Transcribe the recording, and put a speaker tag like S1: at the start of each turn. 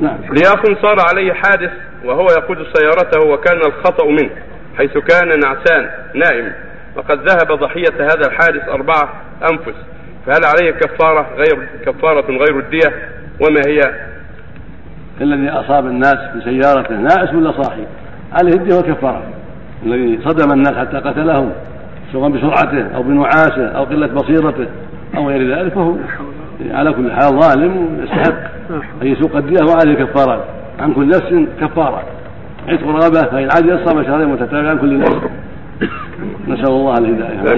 S1: نعم.
S2: لأخ صار عليه حادث وهو يقود سيارته وكان الخطأ منه حيث كان نعسان نائم. وقد ذهب ضحية هذا الحادث أربعة أنفس فهل عليه كفارة غير كفارة غير الدية؟ وما هي؟
S1: الذي أصاب الناس بسيارته نائس ولا صاحي؟ عليه الدية والكفارة. الذي صدم الناس حتى قتلهم سواء بسرعته أو بنعاسه أو قلة بصيرته أو غير ذلك فهو على كل حال ظالم يستحق. أن يسوق الدية وعليه كفارات عن كل نفس كفارة. عتق رغبة فإن عاد يصام شهرين متتابعين عن كل نفس. نسأل الله الهداية.